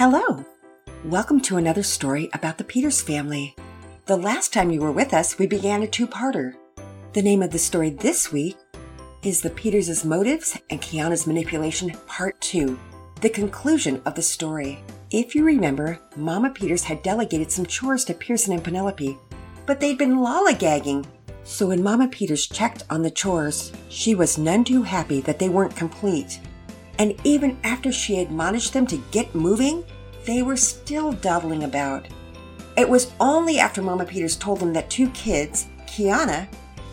Hello. Welcome to another story about the Peters family. The last time you were with us, we began a two parter. The name of the story this week is The Peters' Motives and Kiana's Manipulation, Part 2, the conclusion of the story. If you remember, Mama Peters had delegated some chores to Pearson and Penelope, but they'd been lollygagging. So when Mama Peters checked on the chores, she was none too happy that they weren't complete. And even after she admonished them to get moving, they were still dawdling about. It was only after Mama Peters told them that two kids, Kiana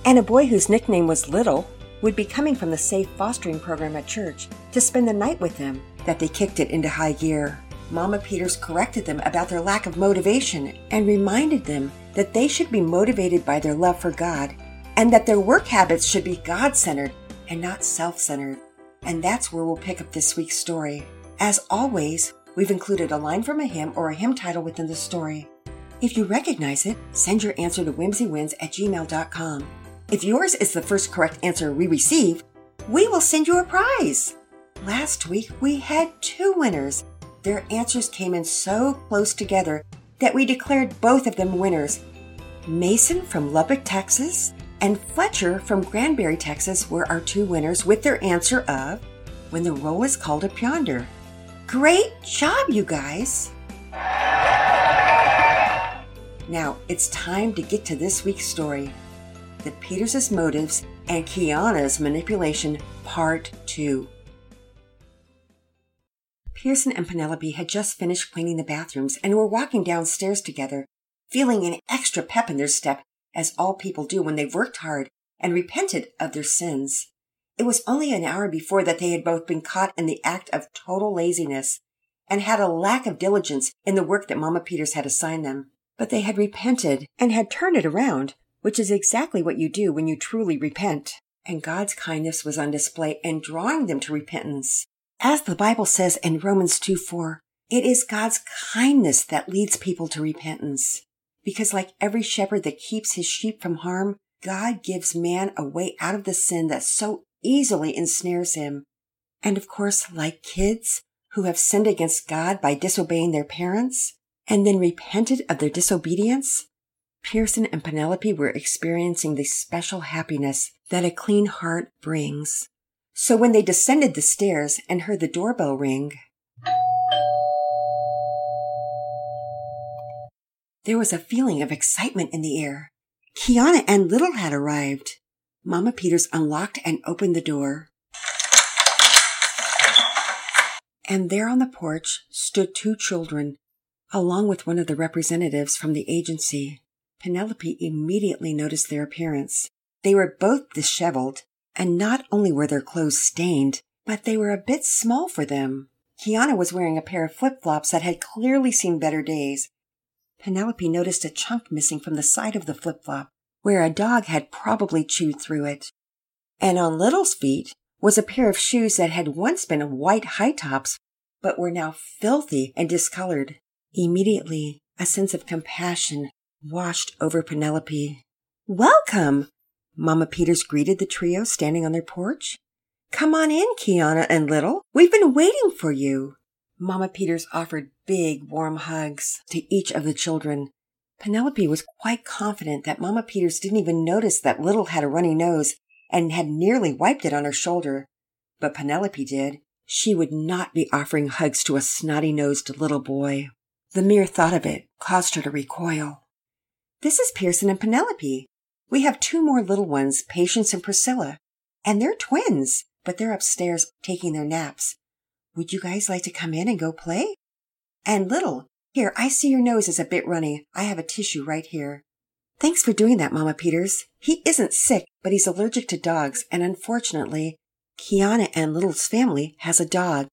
and a boy whose nickname was Little, would be coming from the safe fostering program at church to spend the night with them that they kicked it into high gear. Mama Peters corrected them about their lack of motivation and reminded them that they should be motivated by their love for God and that their work habits should be God centered and not self centered. And that's where we'll pick up this week's story. As always, we've included a line from a hymn or a hymn title within the story. If you recognize it, send your answer to whimsywins at gmail.com. If yours is the first correct answer we receive, we will send you a prize. Last week we had two winners their answers came in so close together that we declared both of them winners. Mason from Lubbock, Texas, and Fletcher from Granbury, Texas were our two winners with their answer of When the Roll is Called Up Yonder. Great job, you guys! Now it's time to get to this week's story The Peters' Motives and Kiana's Manipulation, Part 2. Pearson and Penelope had just finished cleaning the bathrooms and were walking downstairs together, feeling an extra pep in their step, as all people do when they've worked hard and repented of their sins. It was only an hour before that they had both been caught in the act of total laziness and had a lack of diligence in the work that Mama Peters had assigned them. But they had repented and had turned it around, which is exactly what you do when you truly repent. And God's kindness was on display in drawing them to repentance. As the Bible says in Romans 2 4, it is God's kindness that leads people to repentance. Because like every shepherd that keeps his sheep from harm, God gives man a way out of the sin that so easily ensnares him. And of course, like kids who have sinned against God by disobeying their parents and then repented of their disobedience, Pearson and Penelope were experiencing the special happiness that a clean heart brings. So when they descended the stairs and heard the doorbell ring, there was a feeling of excitement in the air. Kiana and Little had arrived. Mama Peters unlocked and opened the door. And there on the porch stood two children, along with one of the representatives from the agency. Penelope immediately noticed their appearance. They were both disheveled, and not only were their clothes stained, but they were a bit small for them. Kiana was wearing a pair of flip flops that had clearly seen better days. Penelope noticed a chunk missing from the side of the flip flop, where a dog had probably chewed through it. And on Little's feet was a pair of shoes that had once been white high tops, but were now filthy and discolored. Immediately, a sense of compassion washed over Penelope. Welcome, Mama Peters greeted the trio standing on their porch. Come on in, Kiana and Little. We've been waiting for you. Mama Peters offered big, warm hugs to each of the children. Penelope was quite confident that Mama Peters didn't even notice that Little had a runny nose and had nearly wiped it on her shoulder. But Penelope did. She would not be offering hugs to a snotty nosed little boy. The mere thought of it caused her to recoil. This is Pearson and Penelope, we have two more little ones, Patience and Priscilla, and they're twins, but they're upstairs taking their naps. Would you guys like to come in and go play? And little, here, I see your nose is a bit runny. I have a tissue right here. Thanks for doing that, Mama Peters. He isn't sick, but he's allergic to dogs, and unfortunately, Kiana and Little's family has a dog.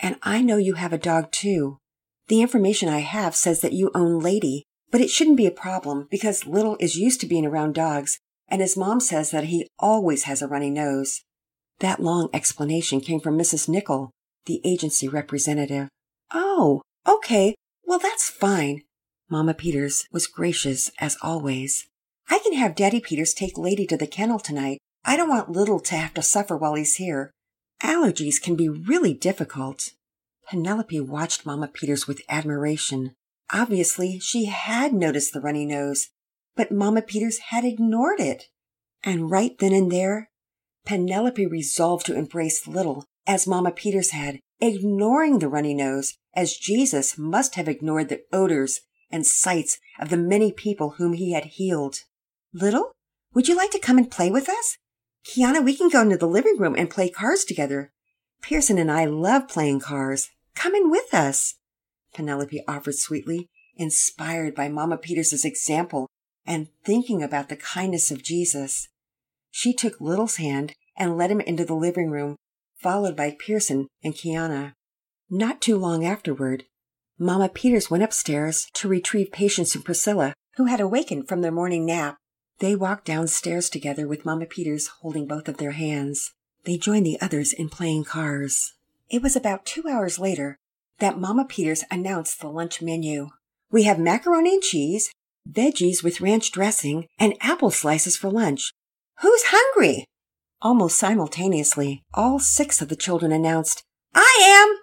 And I know you have a dog too. The information I have says that you own Lady, but it shouldn't be a problem because Little is used to being around dogs, and his mom says that he always has a runny nose. That long explanation came from Mrs. Nickel, the agency representative. Oh, okay. Well, that's fine. Mama Peters was gracious as always. I can have Daddy Peters take Lady to the kennel tonight. I don't want Little to have to suffer while he's here. Allergies can be really difficult. Penelope watched Mama Peters with admiration. Obviously, she had noticed the runny nose, but Mama Peters had ignored it. And right then and there, Penelope resolved to embrace Little as Mama Peters had, ignoring the runny nose as Jesus must have ignored the odors and sights of the many people whom he had healed. Little, would you like to come and play with us? Kiana, we can go into the living room and play cars together. Pearson and I love playing cars. Come in with us. Penelope offered sweetly, inspired by Mama Peters's example and thinking about the kindness of Jesus. She took Little's hand and led him into the living room, followed by Pearson and Kiana. Not too long afterward, Mama Peters went upstairs to retrieve Patience and Priscilla, who had awakened from their morning nap. They walked downstairs together with Mama Peters holding both of their hands. They joined the others in playing cars. It was about two hours later that Mama Peters announced the lunch menu. We have macaroni and cheese, veggies with ranch dressing, and apple slices for lunch. Who's hungry? Almost simultaneously, all six of the children announced, I am!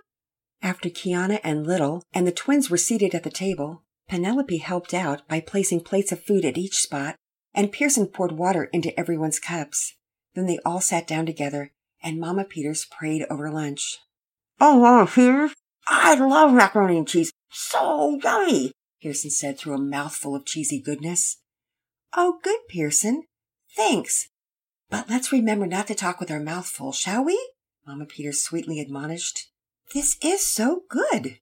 After Kiana and Little and the twins were seated at the table, Penelope helped out by placing plates of food at each spot, and Pearson poured water into everyone's cups. Then they all sat down together, and Mama Peters prayed over lunch. Oh, Mama Peters, I love macaroni and cheese. So yummy, Pearson said through a mouthful of cheesy goodness. Oh, good, Pearson. Thanks. But let's remember not to talk with our mouth full, shall we? Mama Peters sweetly admonished. This is so good,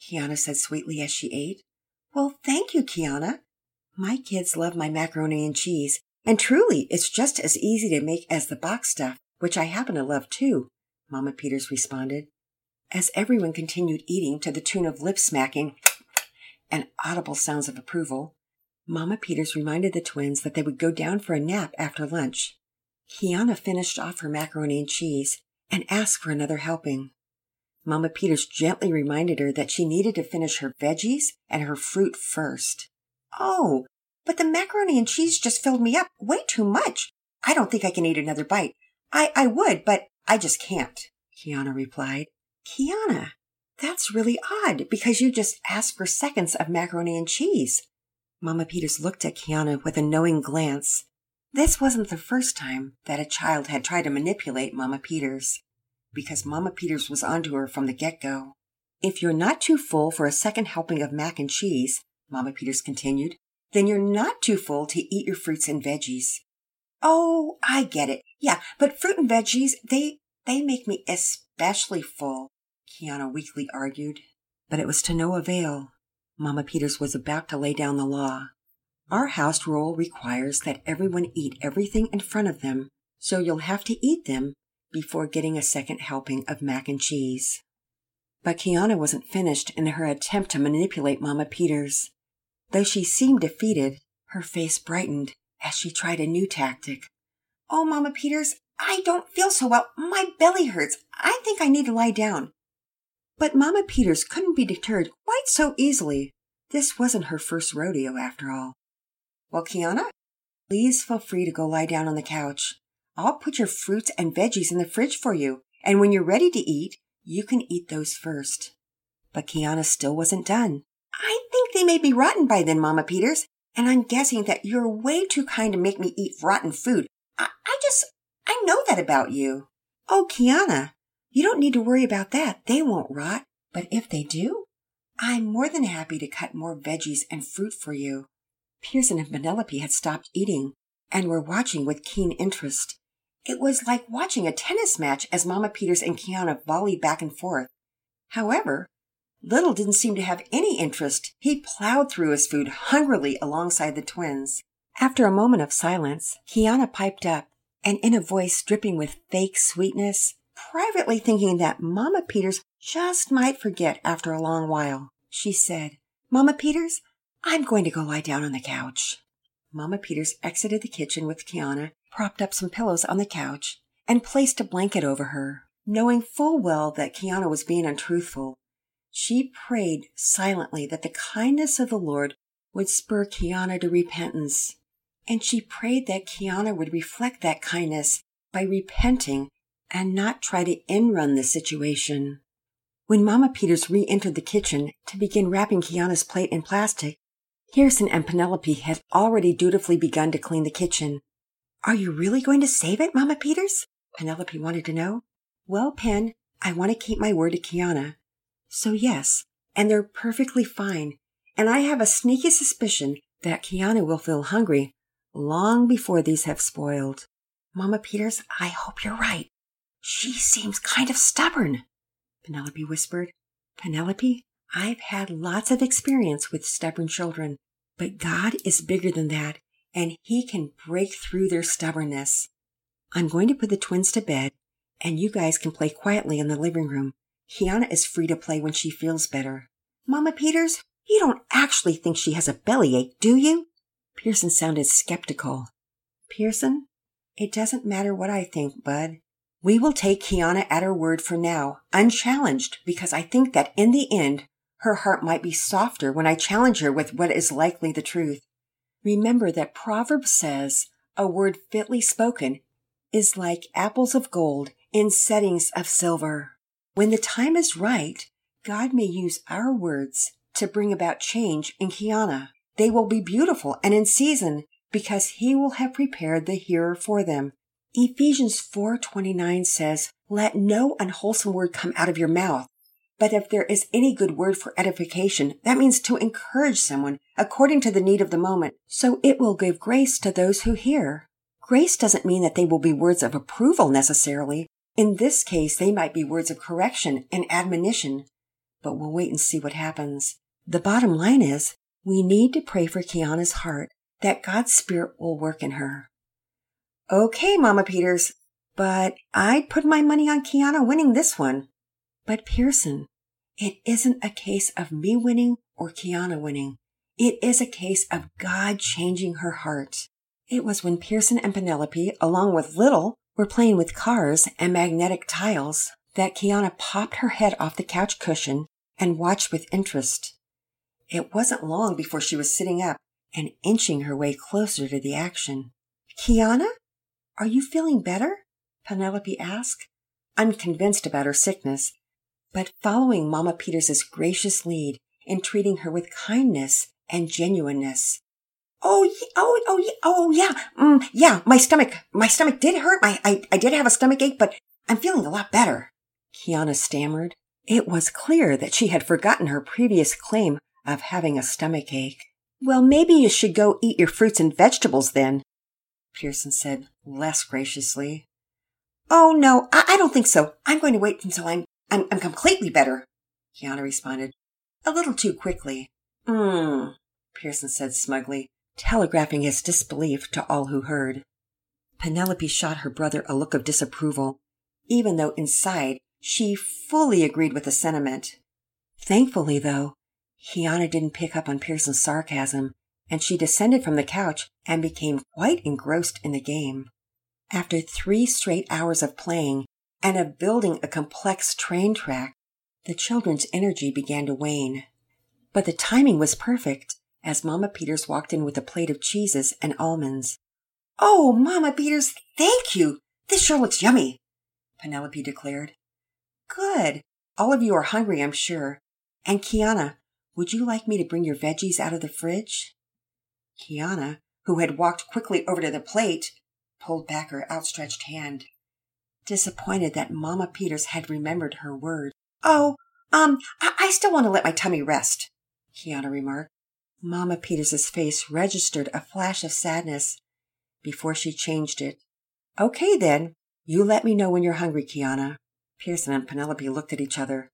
Kiana said sweetly as she ate. Well, thank you, Kiana. My kids love my macaroni and cheese, and truly it's just as easy to make as the box stuff, which I happen to love too, Mama Peters responded. As everyone continued eating to the tune of lip smacking and audible sounds of approval, Mama Peters reminded the twins that they would go down for a nap after lunch. Kiana finished off her macaroni and cheese and asked for another helping. Mama Peters gently reminded her that she needed to finish her veggies and her fruit first. Oh, but the macaroni and cheese just filled me up way too much. I don't think I can eat another bite. I, I would, but I just can't, Kiana replied. Kiana, that's really odd because you just asked for seconds of macaroni and cheese. Mama Peters looked at Kiana with a knowing glance. This wasn't the first time that a child had tried to manipulate Mama Peters, because Mama Peters was onto her from the get go. If you're not too full for a second helping of mac and cheese, Mama Peters continued, then you're not too full to eat your fruits and veggies. Oh, I get it. Yeah, but fruit and veggies, they, they make me especially full. Kiana weakly argued. But it was to no avail. Mama Peters was about to lay down the law. Our house rule requires that everyone eat everything in front of them, so you'll have to eat them before getting a second helping of mac and cheese. But Kiana wasn't finished in her attempt to manipulate Mama Peters. Though she seemed defeated, her face brightened as she tried a new tactic. Oh, Mama Peters, I don't feel so well. My belly hurts. I think I need to lie down. But Mama Peters couldn't be deterred quite so easily. This wasn't her first rodeo, after all. Well, Kiana, please feel free to go lie down on the couch. I'll put your fruits and veggies in the fridge for you, and when you're ready to eat, you can eat those first. But Kiana still wasn't done. I think they may be rotten by then, Mama Peters, and I'm guessing that you're way too kind to make me eat rotten food. I, I just, I know that about you. Oh, Kiana, you don't need to worry about that. They won't rot. But if they do, I'm more than happy to cut more veggies and fruit for you. Pearson and Penelope had stopped eating and were watching with keen interest. It was like watching a tennis match as Mama Peters and Kiana volleyed back and forth. However, Little didn't seem to have any interest. He plowed through his food hungrily alongside the twins. After a moment of silence, Kiana piped up, and in a voice dripping with fake sweetness, privately thinking that Mama Peters just might forget after a long while. She said, Mama Peters, I'm going to go lie down on the couch. Mama Peters exited the kitchen with Kiana, propped up some pillows on the couch, and placed a blanket over her. Knowing full well that Kiana was being untruthful, she prayed silently that the kindness of the Lord would spur Kiana to repentance. And she prayed that Kiana would reflect that kindness by repenting and not try to in run the situation. When Mama Peters re entered the kitchen to begin wrapping Kiana's plate in plastic, Pearson and Penelope had already dutifully begun to clean the kitchen. Are you really going to save it, Mama Peters? Penelope wanted to know. Well, Pen, I want to keep my word to Kiana. So yes, and they're perfectly fine. And I have a sneaky suspicion that Kiana will feel hungry long before these have spoiled. Mama Peters, I hope you're right. She seems kind of stubborn, Penelope whispered. Penelope, I've had lots of experience with stubborn children, but God is bigger than that, and He can break through their stubbornness. I'm going to put the twins to bed, and you guys can play quietly in the living room. Kiana is free to play when she feels better. Mama Peters, you don't actually think she has a bellyache, do you? Pearson sounded skeptical. Pearson, it doesn't matter what I think, Bud. We will take Kiana at her word for now, unchallenged, because I think that in the end, her heart might be softer when I challenge her with what is likely the truth. Remember that Proverbs says, a word fitly spoken is like apples of gold in settings of silver. When the time is right, God may use our words to bring about change in Kiana. They will be beautiful and in season because he will have prepared the hearer for them. Ephesians 4:29 says, "Let no unwholesome word come out of your mouth, but if there is any good word for edification, that means to encourage someone according to the need of the moment, so it will give grace to those who hear." Grace doesn't mean that they will be words of approval necessarily. In this case, they might be words of correction and admonition, but we'll wait and see what happens. The bottom line is we need to pray for Kiana's heart that God's Spirit will work in her. Okay, Mama Peters, but I'd put my money on Kiana winning this one. But Pearson, it isn't a case of me winning or Kiana winning. It is a case of God changing her heart. It was when Pearson and Penelope, along with Little, were playing with cars and magnetic tiles that Kiana popped her head off the couch cushion and watched with interest. It wasn't long before she was sitting up and inching her way closer to the action. Kiana, are you feeling better? Penelope asked, unconvinced about her sickness, but following Mama Peters's gracious lead in treating her with kindness and genuineness. Oh, oh, oh, oh, yeah, mm, yeah. My stomach, my stomach did hurt. My, I, I did have a stomach ache, but I'm feeling a lot better. Kiana stammered. It was clear that she had forgotten her previous claim of having a stomach ache. Well, maybe you should go eat your fruits and vegetables then, Pearson said less graciously. Oh, no, I, I don't think so. I'm going to wait until I'm, I'm, I'm completely better, Kiana responded, a little too quickly. Hmm, Pearson said smugly, telegraphing his disbelief to all who heard. Penelope shot her brother a look of disapproval, even though inside she fully agreed with the sentiment. Thankfully, though, Kiana didn't pick up on Pearson's sarcasm, and she descended from the couch and became quite engrossed in the game. After three straight hours of playing and of building a complex train track, the children's energy began to wane. But the timing was perfect as Mama Peters walked in with a plate of cheeses and almonds. Oh, Mama Peters, thank you! This sure looks yummy, Penelope declared. Good. All of you are hungry, I'm sure. And Kiana, would you like me to bring your veggies out of the fridge? Kiana, who had walked quickly over to the plate, pulled back her outstretched hand, disappointed that Mama Peters had remembered her word. Oh, um, I, I still want to let my tummy rest, Kiana remarked. Mama Peters's face registered a flash of sadness before she changed it. Okay, then. You let me know when you're hungry, Kiana. Pearson and Penelope looked at each other.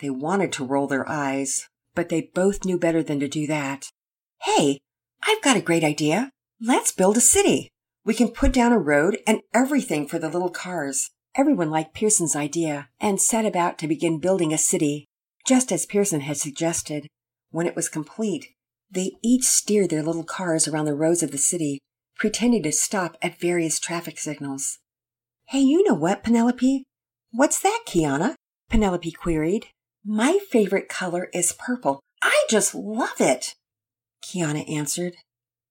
They wanted to roll their eyes, but they both knew better than to do that. Hey, I've got a great idea. Let's build a city. We can put down a road and everything for the little cars. Everyone liked Pearson's idea and set about to begin building a city, just as Pearson had suggested. When it was complete, they each steered their little cars around the roads of the city, pretending to stop at various traffic signals. Hey, you know what, Penelope? What's that, Kiana? Penelope queried. My favorite color is purple. I just love it. Kiana answered.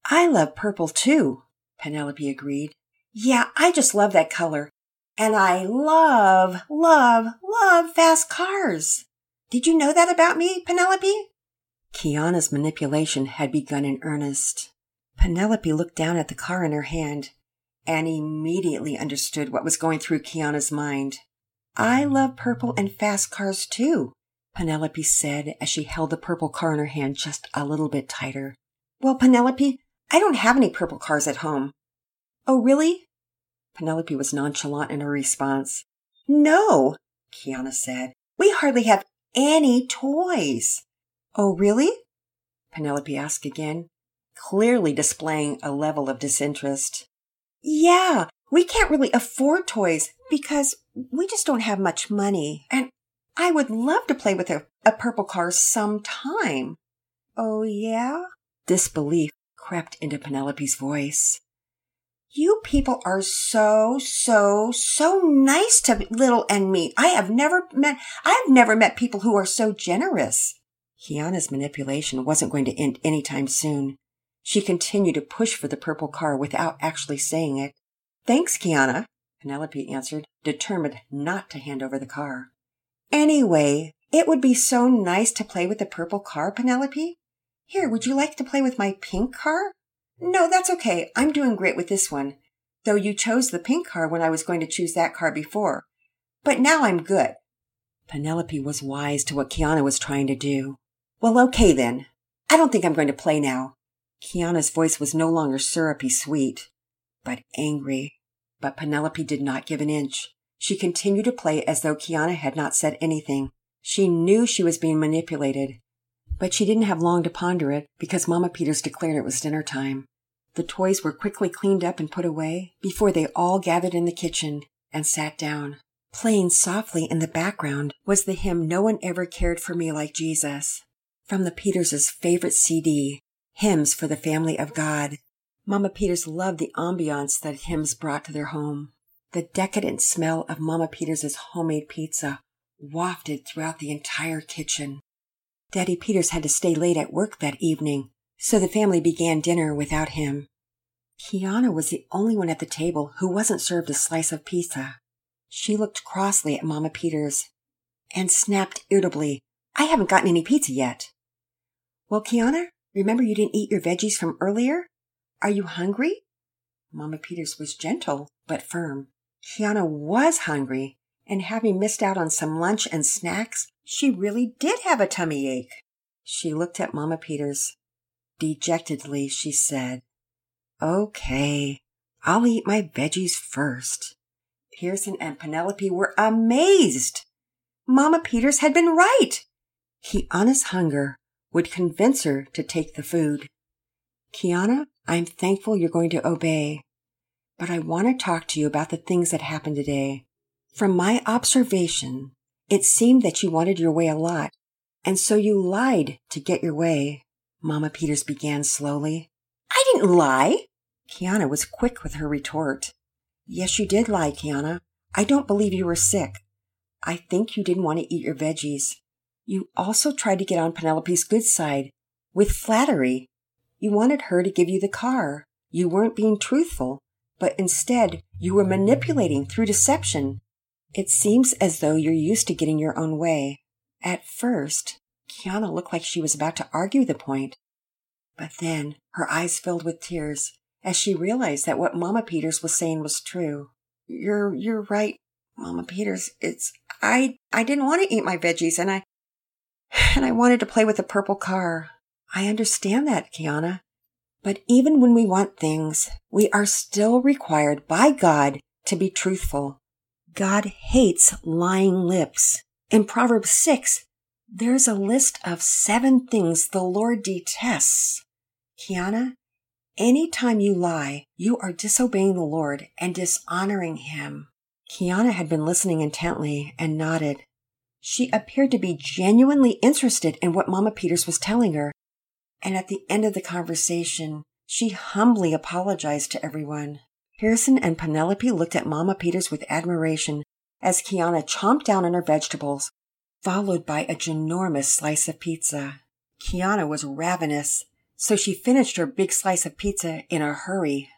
I love purple too, Penelope agreed. Yeah, I just love that color. And I love, love, love fast cars. Did you know that about me, Penelope? Kiana's manipulation had begun in earnest. Penelope looked down at the car in her hand and immediately understood what was going through Kiana's mind. I love purple and fast cars too, Penelope said as she held the purple car in her hand just a little bit tighter. Well, Penelope, I don't have any purple cars at home. Oh, really? Penelope was nonchalant in her response. No, Kiana said. We hardly have any toys. Oh, really? Penelope asked again, clearly displaying a level of disinterest. Yeah, we can't really afford toys because we just don't have much money. And I would love to play with a, a purple car sometime. Oh, yeah? Disbelief crept into Penelope's voice. You people are so, so, so nice to Little and me. I have never met, I have never met people who are so generous. Kiana's manipulation wasn't going to end any time soon. She continued to push for the purple car without actually saying it. Thanks, Kiana, Penelope answered, determined not to hand over the car. Anyway, it would be so nice to play with the purple car, Penelope. Here, would you like to play with my pink car? No, that's okay. I'm doing great with this one. Though you chose the pink car when I was going to choose that car before. But now I'm good. Penelope was wise to what Kiana was trying to do. Well, okay then. I don't think I'm going to play now. Kiana's voice was no longer syrupy sweet, but angry. But Penelope did not give an inch. She continued to play as though Kiana had not said anything. She knew she was being manipulated, but she didn't have long to ponder it because Mama Peters declared it was dinner time. The toys were quickly cleaned up and put away before they all gathered in the kitchen and sat down. Playing softly in the background was the hymn No One Ever Cared for Me Like Jesus from the Peters' favorite CD, Hymns for the Family of God. Mama Peters loved the ambiance that hymns brought to their home. The decadent smell of Mama Peters' homemade pizza wafted throughout the entire kitchen. Daddy Peters had to stay late at work that evening, so the family began dinner without him. Kiana was the only one at the table who wasn't served a slice of pizza. She looked crossly at Mama Peters and snapped irritably, I haven't gotten any pizza yet. Well, Kiana, remember you didn't eat your veggies from earlier? Are you hungry? Mama Peters was gentle but firm. Kiana was hungry, and having missed out on some lunch and snacks, she really did have a tummy ache. She looked at Mama Peters. Dejectedly, she said, Okay, I'll eat my veggies first. Pearson and Penelope were amazed. Mama Peters had been right. Kiana's hunger would convince her to take the food. Kiana, I'm thankful you're going to obey, but I want to talk to you about the things that happened today. From my observation, it seemed that you wanted your way a lot, and so you lied to get your way. Mama Peters began slowly. I didn't lie. Kiana was quick with her retort. Yes, you did lie, Kiana. I don't believe you were sick. I think you didn't want to eat your veggies. You also tried to get on Penelope's good side with flattery. You wanted her to give you the car. You weren't being truthful, but instead you were manipulating through deception. It seems as though you're used to getting your own way. At first, Kiana looked like she was about to argue the point, but then her eyes filled with tears as she realized that what Mama Peters was saying was true. You're you're right, Mama Peters. It's I I didn't want to eat my veggies and I and I wanted to play with the purple car. I understand that, Kiana. But even when we want things, we are still required by God to be truthful. God hates lying lips. In Proverbs 6, there's a list of seven things the Lord detests. Kiana, any time you lie, you are disobeying the Lord and dishonoring Him. Kiana had been listening intently and nodded. She appeared to be genuinely interested in what Mama Peters was telling her. And at the end of the conversation, she humbly apologized to everyone. Harrison and Penelope looked at Mama Peters with admiration as Kiana chomped down on her vegetables, followed by a ginormous slice of pizza. Kiana was ravenous, so she finished her big slice of pizza in a hurry.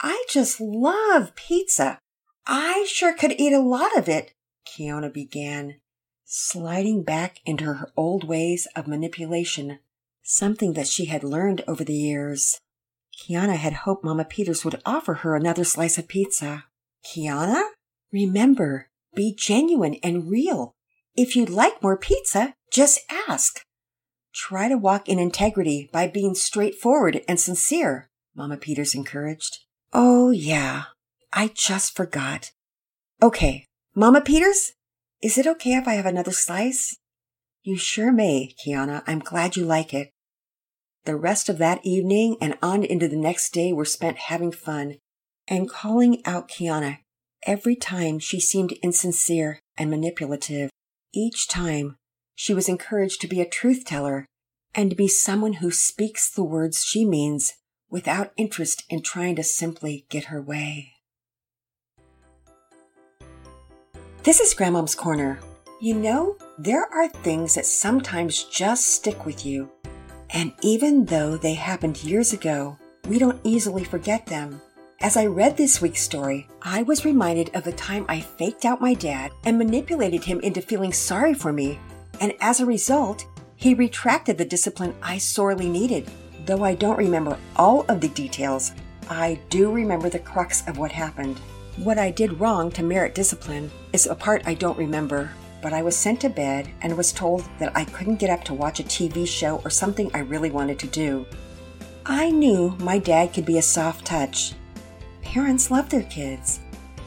I just love pizza. I sure could eat a lot of it, Kiana began, sliding back into her old ways of manipulation, something that she had learned over the years. Kiana had hoped Mama Peters would offer her another slice of pizza. Kiana? Remember, be genuine and real. If you'd like more pizza, just ask. Try to walk in integrity by being straightforward and sincere, Mama Peters encouraged. Oh, yeah. I just forgot. Okay, Mama Peters, is it okay if I have another slice? You sure may, Kiana. I'm glad you like it. The rest of that evening and on into the next day were spent having fun and calling out Kiana every time she seemed insincere and manipulative. Each time she was encouraged to be a truth teller and to be someone who speaks the words she means without interest in trying to simply get her way. This is Grandmom's Corner. You know, there are things that sometimes just stick with you. And even though they happened years ago, we don't easily forget them. As I read this week's story, I was reminded of the time I faked out my dad and manipulated him into feeling sorry for me. And as a result, he retracted the discipline I sorely needed. Though I don't remember all of the details, I do remember the crux of what happened. What I did wrong to merit discipline is a part I don't remember, but I was sent to bed and was told that I couldn't get up to watch a TV show or something I really wanted to do. I knew my dad could be a soft touch. Parents love their kids,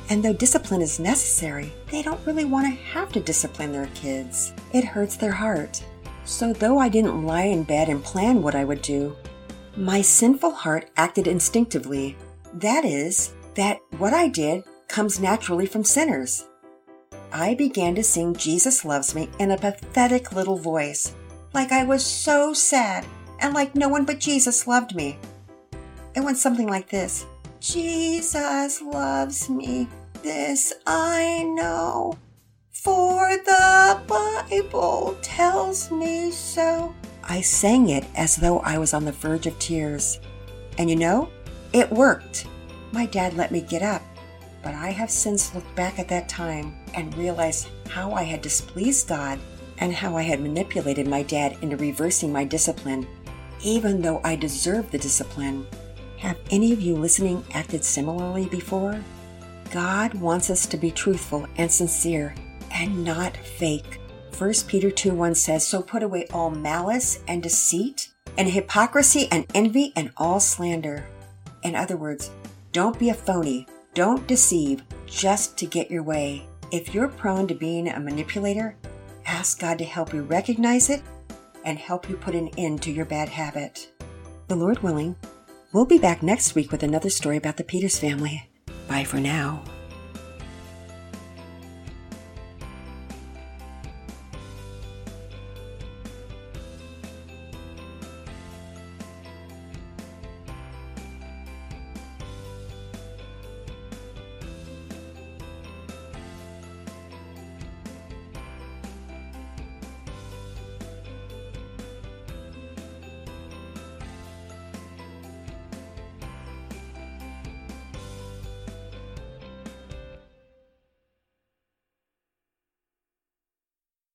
and though discipline is necessary, they don't really want to have to discipline their kids. It hurts their heart. So, though I didn't lie in bed and plan what I would do, my sinful heart acted instinctively. That is, that what I did comes naturally from sinners. I began to sing Jesus Loves Me in a pathetic little voice, like I was so sad and like no one but Jesus loved me. It went something like this Jesus loves me, this I know, for the Bible tells me so. I sang it as though I was on the verge of tears. And you know, it worked. My dad let me get up, but I have since looked back at that time and realized how I had displeased God and how I had manipulated my dad into reversing my discipline, even though I deserved the discipline. Have any of you listening acted similarly before? God wants us to be truthful and sincere and not fake. 1 Peter 2 1 says, So put away all malice and deceit and hypocrisy and envy and all slander. In other words, don't be a phony. Don't deceive just to get your way. If you're prone to being a manipulator, ask God to help you recognize it and help you put an end to your bad habit. The Lord willing, we'll be back next week with another story about the Peters family. Bye for now.